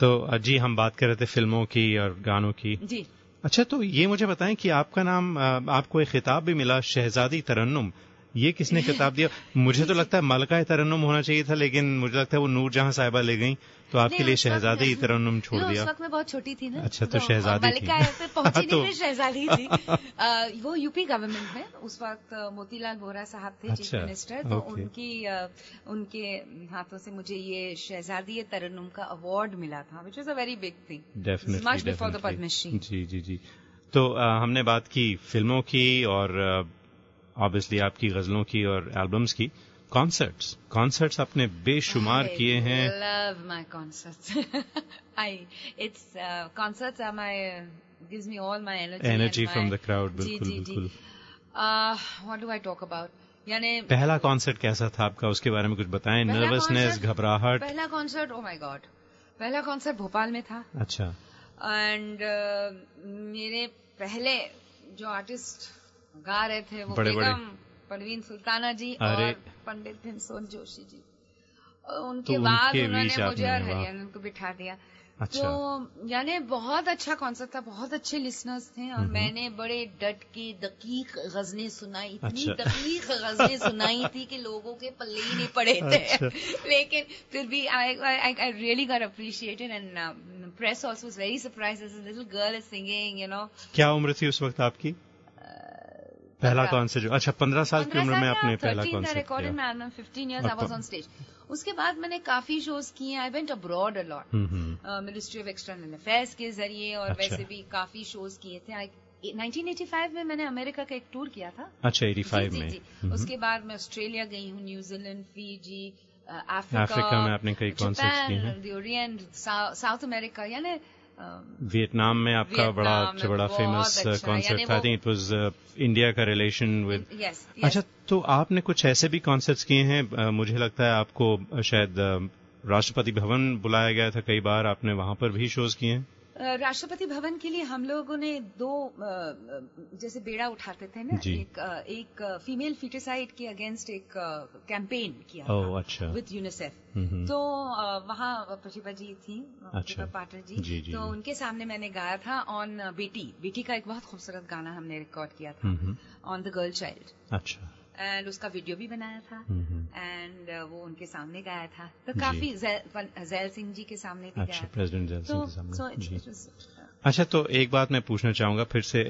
तो जी हम बात कर रहे थे फ़िल्मों की और गानों की। जी। अच्छा तो ये मुझे बताएँ कि आपका नाम आपको एक खिताब भी मिला शहजादी तरन्नुम। ये किसने खिताब दिया? मुझे तो लगता है मलका तरन्नुम होना चाहिए था लेकिन मुझे लगता है वो नूर जहाँ साहिबा ले गई तो आपके लिए शहजादे शहजादी मैं- तरन्नुम छोड़ दिया उस वक्त मैं बहुत छोटी थी ना। अच्छा, तो शहजादी थी। पे पहुँची नहीं तो- शहजादी थी। वो यूपी गवर्नमेंट में उस वक्त मोतीलाल बोहरा साहब थे चीफ अच्छा, मिनिस्टर तो उनकी उनके हाथों से मुझे ये शहजादी तरन्नुम का अवार्ड मिला था which was a very big thing definitely much before the Padmashri जी जी जी। तो हमने बात की फ़िल्मों की और ऑब्वियसली आपकी गजलों की और एल्बम्स की कॉन्सर्ट्स कॉन्सर्ट्स आपने बेशुमार किए हैं। love my concerts. I it's uh, concerts are my gives me all my energy energy and from the crowd बिल्कुल बिल्कुल. What do I talk about? यानी पहला कॉन्सर्ट कैसा था आपका? उसके बारे में कुछ बताएँ। नर्वसनेस घबराहट। पहला कॉन्सर्ट ओ माय गॉड पहला कॉन्सर्ट भोपाल में था। अच्छा। एंड uh, मेरे पहले जो आर्टिस्ट गा रहे थे वो बड़े-बड़े। बेगम परवीन सुल्ताना जी और पंडित भीमसेन जोशी जी। उनके तो बाद उनके उन्होंने मुझे और हरियाणा को बिठा दिया। अच्छा। तो यानी बहुत अच्छा कॉन्सर्ट था बहुत अच्छे लिसनर्स थे और। मैंने बड़े डट के दकीक गजलें सुनाई इतनी अच्छा। दकीक गजलें सुनाई थी कि लोगों के पल्ले ही नहीं पड़े थे। अच्छा। लेकिन फिर भी I I really got appreciated and press was very surprise little girl is singing you know क्या उम्र थी उस वक्त आपकी? पहला कॉन्सर्ट अच्छा पंद्रह साल की उम्र में आपने पहला कॉन्सर्ट रिकॉर्डेड किया my album 15 years I was on stage उसके बाद मैंने काफ़ी शोज़ किए I went abroad a lot hmm, hmm. Ministry of external affairs के ज़रिए और अच्छा। वैसे भी काफ़ी शोज़ किए थे I- 1985 में मैंने अमेरिका का एक टूर किया था अच्छा 85 जी, में जी, जी। हम्म। उसके बाद मैं ऑस्ट्रेलिया गई हूँ न्यूजीलैंड फीजी अफ्रीका में आपने कई concerts किए हैं। साउथ अमेरिका यानी वियतनाम में आपका बड़ा अच्छा बड़ा फ़ेमस कॉन्सर्ट था I think it was India का रिलेशन विद. अच्छा तो आपने कुछ ऐसे भी कॉन्सर्ट्स किए हैं अ, मुझे लगता है आपको शायद अ, राष्ट्रपति भवन बुलाया गया था कई बार आपने वहाँ पर भी शोज़ किए हैं राष्ट्रपति भवन के लिए हम लोगों ने दो जैसे बेड़ा उठाते थे ना एक एक फीमेल फिटिसाइड के अगेंस्ट एक कैंपेन किया ओह अच्छा विद यूनिसेफ। तो वहाँ प्रतिभा जी थी अच्छा। पाटिल जी, जी, जी, तो जी। उनके सामने मैंने गाया था ऑन बेटी बेटी का एक बहुत खूबसूरत गाना हमने रिकॉर्ड किया था। ऑन द गर्ल चाइल्ड अच्छा एंड उसका वीडियो भी बनाया था। एंड वो उनके सामने गाया था। तो काफ़ी जैल सिंह जी के सामने भी अच्छा प्रेसिडेंट जैल सिंह तो के सामने जी। it uh, अच्छा तो एक बात मैं पूछना चाहूँगा फिर से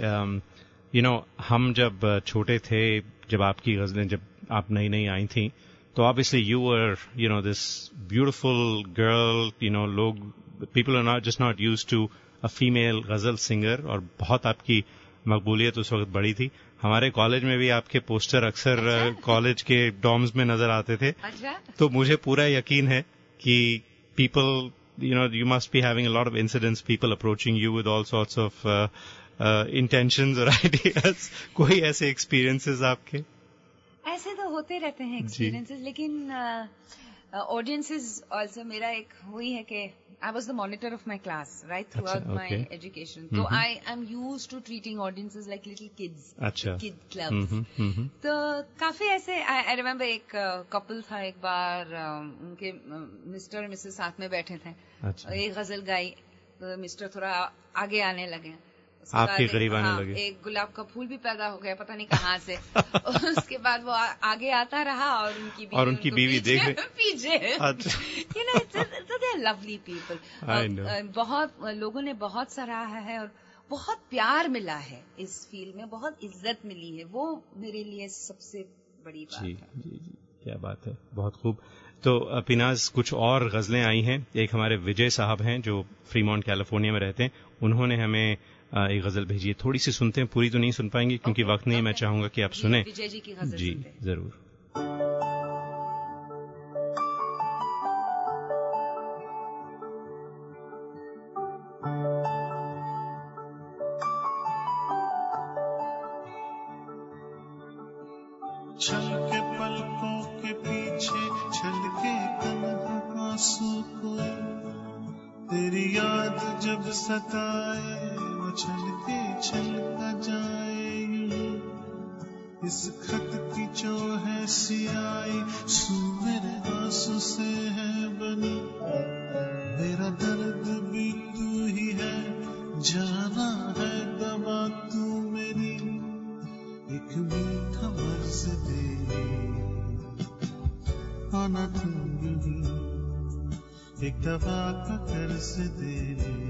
यू नो हम जब छोटे थे जब आपकी गजलें जब आप नई नई आई थी तो obviously you were you know this beautiful girl you know लोग people are not just not used to a female ghazal singer और बहुत आपकी मकबूलियत उस वक्त बड़ी थी। हमारे कॉलेज में भी आपके पोस्टर अक्सर अच्छा? कॉलेज के डॉम्स में नज़र आते थे। अच्छा। तो मुझे पूरा यकीन है कि people you know you must be having a lot of incidents people approaching you with all sorts of uh, uh, intentions or ideas. कोई ऐसे experiences आपके? ऐसे तो होते रहते हैं एक्सपीरियंसेस लेकिन ऑडियंसेस आल्सो मेरा एक हुई है कि I was the monitor of my class right throughout my my okay. Education तो I I am used to treating audiences like little kids अच्छा किड क्लब्स हम्म, हम्म, तो काफी ऐसे आई रिमेम्बर एक कपल था एक बार uh, उनके मिस्टर और मिसेस साथ में बैठे थे अच्छा एक गजल गाई तो मिस्टर थोड़ा आगे आने लगे उसके आपके करीब आने हाँ, लगे। एक गुलाब का फूल भी पैदा हो गया पता नहीं कहाँ से। उसके बाद वो आ- आगे आता रहा और उनकी बीवी और उनकी बीवी देख पीछे। You know they lovely people बहुत लोगों ने बहुत सराहा है और बहुत प्यार मिला है इस फ़ील्ड में बहुत इज़्ज़त मिली है। वो मेरे लिए सबसे बड़ी बात जी है। जी जी क्या बात है बहुत खूब। तो पिनाज कुछ और गजलें आई हैं। एक हमारे विजय साहब हैं जो फ्रीमॉन्ट कैलिफ़ोर्निया में रहते हैं। उन्होंने हमें एक गज़ल भेजी है थोड़ी सी सुनते हैं पूरी तो नहीं सुन पाएँगे क्योंकि Okay, वक्त नहीं okay. मैं चाहूँगा कि आप सुने। विजय जी की गज़ल जी सुनते ज़रूर। छल के पलकों के पीछे छल के तन्हा आँसू कोई तेरी याद जब सताए वो छल के छलका जाए। इस खत की जो है सियाई सू मेरे आँसू से है बनी। मेरा दर्द भी तू ही है, जाना है दवा तू मेरी। एक मीठा मर्ज दे आना भी एक दवा का कर्ज दे आना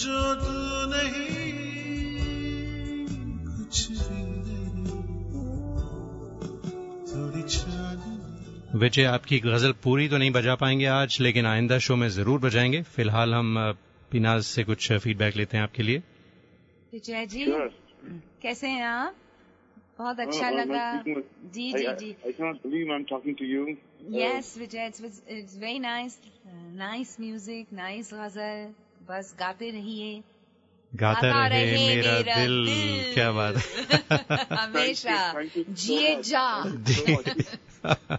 जो तू नहीं कुछ भी नहीं। थोड़ी चांदनी विजय आपकी गज़ल पूरी तो नहीं बजा पाएँगे आज लेकिन आइंदा शो में ज़रूर बजाएँगे। फ़िलहाल हम पिनाज से कुछ फीडबैक लेते हैं आपके लिए। विजय जी Sure. कैसे हैं आप? बहुत अच्छा Oh, oh, लगा जी जी I, जी। I cannot believe I'm talking to yes Vijay it's it's very nice nice music nice ghazal बस गाते रहिए गाता रहे, रहे मेरा, मेरा दिल, दिल। क्या बात हमेशा Thank you so जिए जा you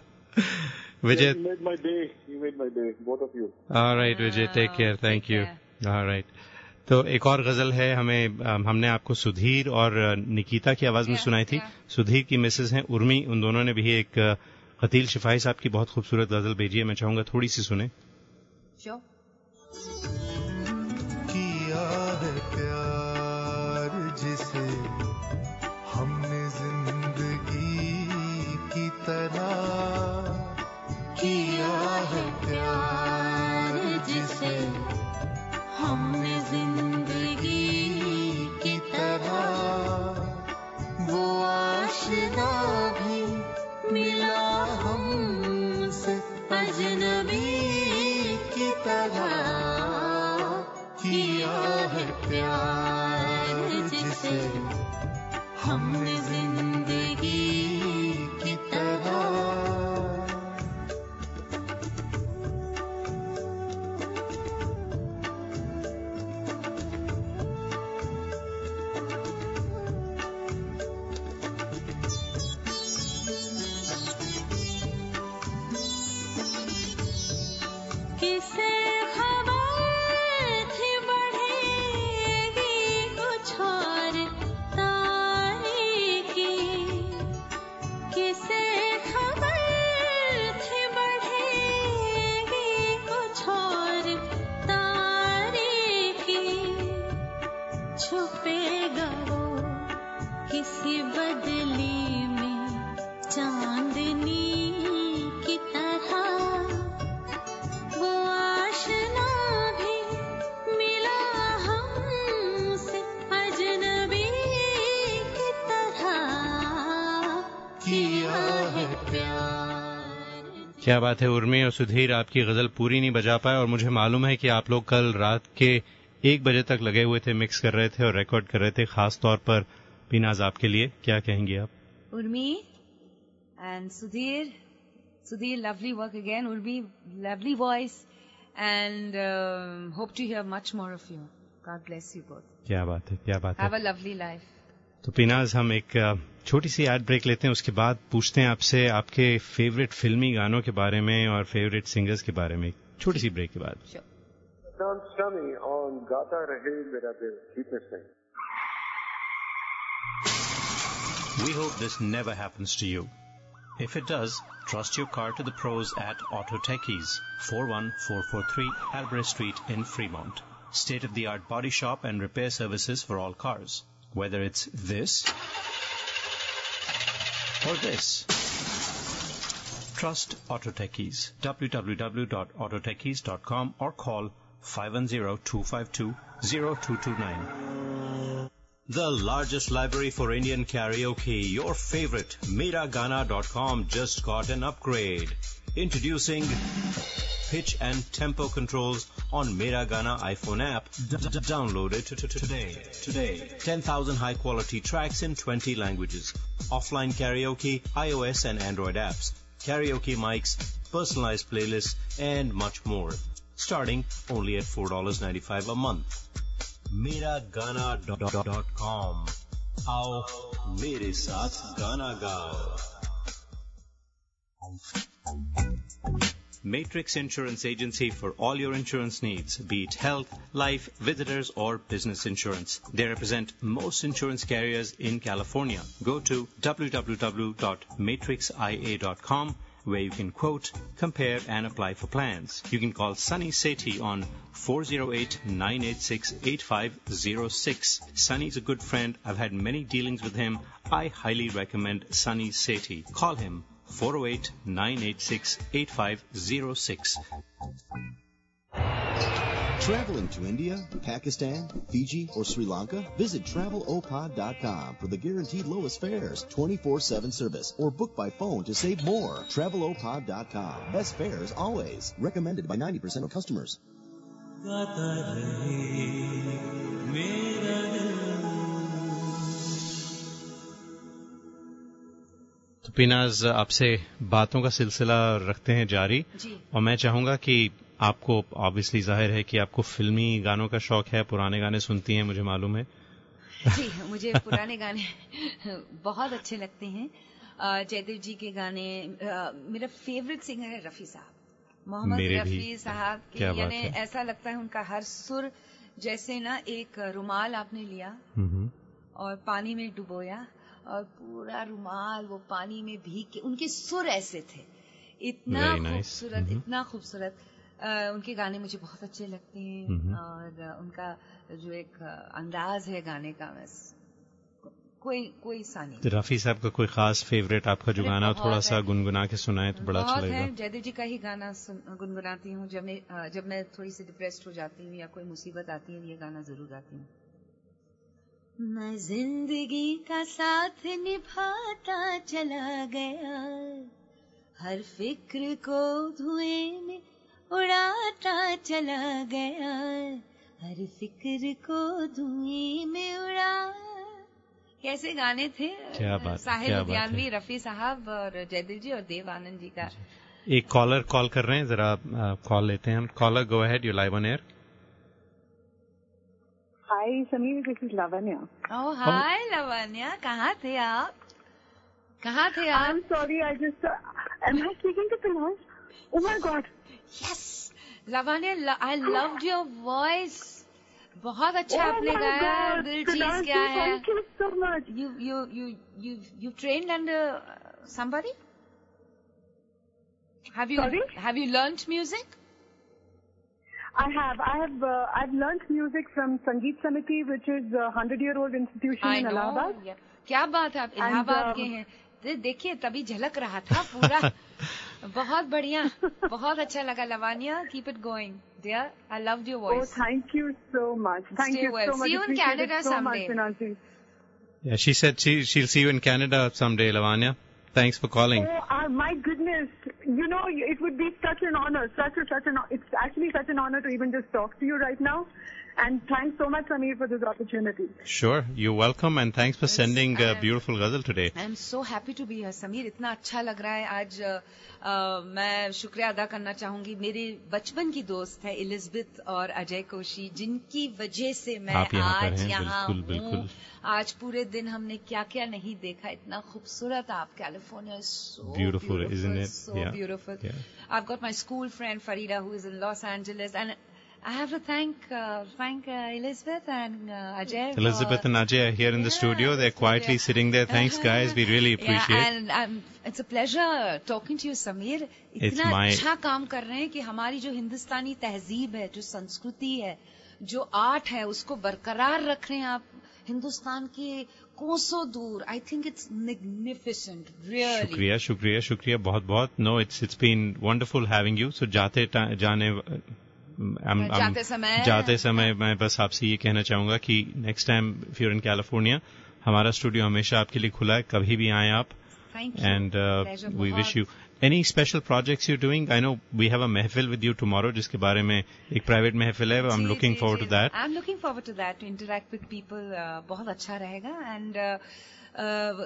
Vijay You made my day. You made my day. Both of you. Right Vijay take care thank you right तो एक और गज़ल है हमें हमने आपको सुधीर और निकिता की आवाज़ में सुनाई थी सुधीर की मिसेज हैं उर्मी उन दोनों ने भी एक कतील शिफाई साहब की बहुत खूबसूरत गज़ल भेजी है मैं चाहूँगा थोड़ी सी सुने Sure. है प्यार जिसे हमने ज़िंदगी की तरह किया है प्यार जिसे 안. क्या बात है उर्मी और सुधीर आपकी गज़ल पूरी नहीं बजा पाए और मुझे मालूम है कि आप लोग कल रात के एक बजे तक लगे हुए थे मिक्स कर रहे थे और रिकॉर्ड कर रहे थे खास तौर पर पीनाज आपके लिए क्या कहेंगे आप Urmi and Sudhir Sudhir lovely work again Urmi lovely voice. And hope to hear much more of you. God bless you both. क्या बात है क्या बात Have है a lovely life. तो पीनाज हम एक अ, छोटी सी एड ब्रेक लेते हैं उसके बाद पूछते हैं आपसे आपके फेवरेट फिल्मी गानों के बारे में और फेवरेट सिंगर्स के बारे में छोटी सी ब्रेक के बाद Don Stummy on Gata Rahe Mera Dil. Keep listening. We hope this never happens to you. If it does, trust your car to the pros at Auto Techies, 41443 Albrecht Street in Fremont. State of the art body shop and repair services for all cars. Whether it's this or this. Trust Auto Techies. www.autotechies.com or call 510-252-0229. The largest library for Indian karaoke, your favorite, Miragana.com just got an upgrade. Introducing pitch and tempo controls on Miragana iPhone app. D- d- download it t- t- today. Today. 10,000 high quality tracks in 20 languages. Offline karaoke, iOS and Android apps. Karaoke mics, personalized playlists, and much more. Starting only at $4.95 a month. Meragana.com आओ मेरे साथ गाना गाओ Matrix Insurance Agency for all your insurance needs, be it health, life, visitors, or business insurance. They represent most insurance carriers in California. Go to www.matrixia.com where you can quote, compare, and apply for plans. You can call Sunny Sethi on 408-986-8506. Sunny's a good friend. I've had many dealings with him. I highly recommend Sunny Sethi. Call him 408-986-8506. Traveling to India, Pakistan, Fiji, or Sri Lanka? Visit TravelOpod.com for the guaranteed lowest fares, 24-7 service, or book by phone to save more. TravelOpod.com. Best fares always. Recommended by 90% of customers. तो पिनाज आपसे बातों का सिलसिला रखते हैं जारी। और मैं चाहूँगा कि आपको ऑब्वियसली ज़ाहिर है कि आपको फिल्मी गानों का शौक है पुराने गाने सुनती हैं मुझे मालूम है। जी मुझे पुराने गाने बहुत अच्छे लगते हैं। जयदेव जी के गाने मेरा फेवरेट सिंगर है रफी साहब। मोहम्मद। रफी साहब के यानी। ऐसा लगता है उनका हर सुर जैसे ना एक रुमाल आपने लिया हम्म, और पानी में डुबोया। और पूरा रुमाल वो पानी में भीग के उनके सुर ऐसे थे। इतना Very nice. खूबसूरत Mhm. इतना खूबसूरत। उनके गाने मुझे बहुत अच्छे लगते हैं। Mhm. और उनका जो एक अंदाज है गाने का बस कोई कोई सा नहीं। तो रफी साहब का कोई खास फेवरेट आपका जो गाना थोड़ा सा गुनगुना के सुनाए तो बड़ा अच्छा लगेगा। जयदेव जी का ही गाना गुनगुनाती हूँ। जब मैं जब मैं थोड़ी सी डिप्रेस्ड हो जाती हूँ या कोई मुसीबत आती है ये गाना ज़रूर गाती हूँ। मैं ज़िंदगी का साथ निभाता चला गया। हर फ़िक्र को धुएँ में उड़ाता चला गया। हर फ़िक्र को धुएँ में उड़ा। कैसे गाने थे? क्या बात साहिल लुधियानवी रफी साहब और जयदेव जी और देव आनंद जी का। एक कॉलर कॉल कर रहे हैं जरा कॉल लेते हैं। हम caller go ahead you live on air hi Sameer this is Lavanya hi Lavanya कहाँ थे आप? कहाँ थे आप? I am sorry I just am I speaking to pronounce oh my God yes Lavanya I love your voice बहुत अच्छा आपने गाया दिल चीज़ क्या है। Have you Sorry? have you learnt music? I have. I have. Uh, I've learnt music from Sangeet Samiti, which is a hundred-year-old institution I in know. Allahabad. Yeah. क्या बात है आप And, इलाहाबाद um, के हैं दे- देखिए तभी झलक रहा था पूरा बहुत बढ़िया बहुत अच्छा लगा Lavania keep it going dear I love your Oh, voice thank you so much. Thank Stay you well. so much. See you in Appreciate Canada it so someday. Much, Pinasi. Yeah, she said she, she'll see you in Canada someday, Lavanya. Thanks for calling. Oh, uh, my goodness. You know, it would be such an honor, such a, such an, it's actually such an honor to even just talk to you right now. And thanks so much, Samir, for this opportunity. Sure, you're welcome and thanks for sending a beautiful ghazal today. I am so happy to be Sameer इतना अच्छा लग रहा है आज अ, अ, मैं शुक्रिया अदा करना चाहूंगी मेरे बचपन की दोस्त है इलिजबेथ और अजय कोशी जिनकी वजह से मैं आप यहाँ पर आज हैं, यहाँ बिल्कुल, हूँ बिल्कुल। आज पूरे दिन हमने क्या क्या नहीं देखा इतना खूबसूरत आप California so Beautiful, isn't it? so Yeah, beautiful yeah. I've got my school friend Farida who is in Los Angeles and I have to thank uh, thank uh, Elizabeth and uh, Ajay for- Elizabeth and Ajay are here in the studio. They're quietly sitting there. Thanks, guys. We really appreciate Yeah, and um, it's a pleasure talking to you, Samir. It's इतना my- अच्छा काम कर रहे हैं कि हमारी जो हिंदुस्तानी तहजीब है जो संस्कृति है जो आर्ट है उसको बरकरार रख रहे हैं आप हिंदुस्तान के कोसों दूर I think it's magnificent really शुक्रिया शुक्रिया शुक्रिया बहुत बहुत no it's it's been wonderful having you so जाते टा- जाने I'm- I'm- जाते समय- जाते समय मैं बस आपसे ये कहना चाहूँगा कि next time if you're in California हमारा स्टूडियो हमेशा आपके लिए खुला है। कभी भी आए आप। And we wish you any special projects you doing I know we have a mehfil with you tomorrow जिसके बारे में एक प्राइवेट महफिल है। I am looking forward to that I am looking forward to that to interact with people बहुत अच्छा रहेगा। And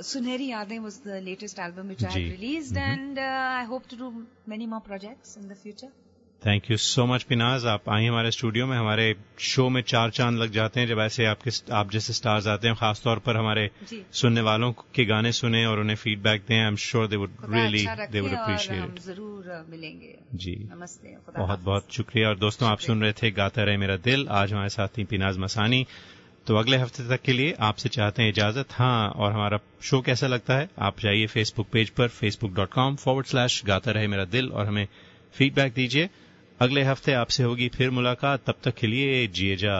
Sunehri Yaadein was the latest album which I. Have released. And I hope to do many more projects in the future thank you so much Pinaz आप आई हमारे studio में हमारे show में चार चाँद लग जाते हैं जब ऐसे आपके आप जैसे स्टार्स आते हैं खासतौर पर हमारे सुनने वालों के गाने सुने और उन्हें फीडबैक दें I am sure they would really they would appreciate ज़रूर मिलेंगे। जी। नमस्ते बहुत बहुत शुक्रिया। और दोस्तों आप सुन रहे थे गाता रहे मेरा दिल। आज हमारे साथ थी पिनाज मसानी। तो अगले हफ़्ते तक के लिए आपसे चाहते हैं इजाज़त। हाँ और हमारा शो कैसा लगता है? आप जाइए फेसबुक पेज पर Facebook dot com forward slash Gaata Rahe Mera दिल और हमें फीडबैक दीजिए। अगले हफ़्ते आपसे होगी फिर मुलाकात तब तक के लिए जिए जा।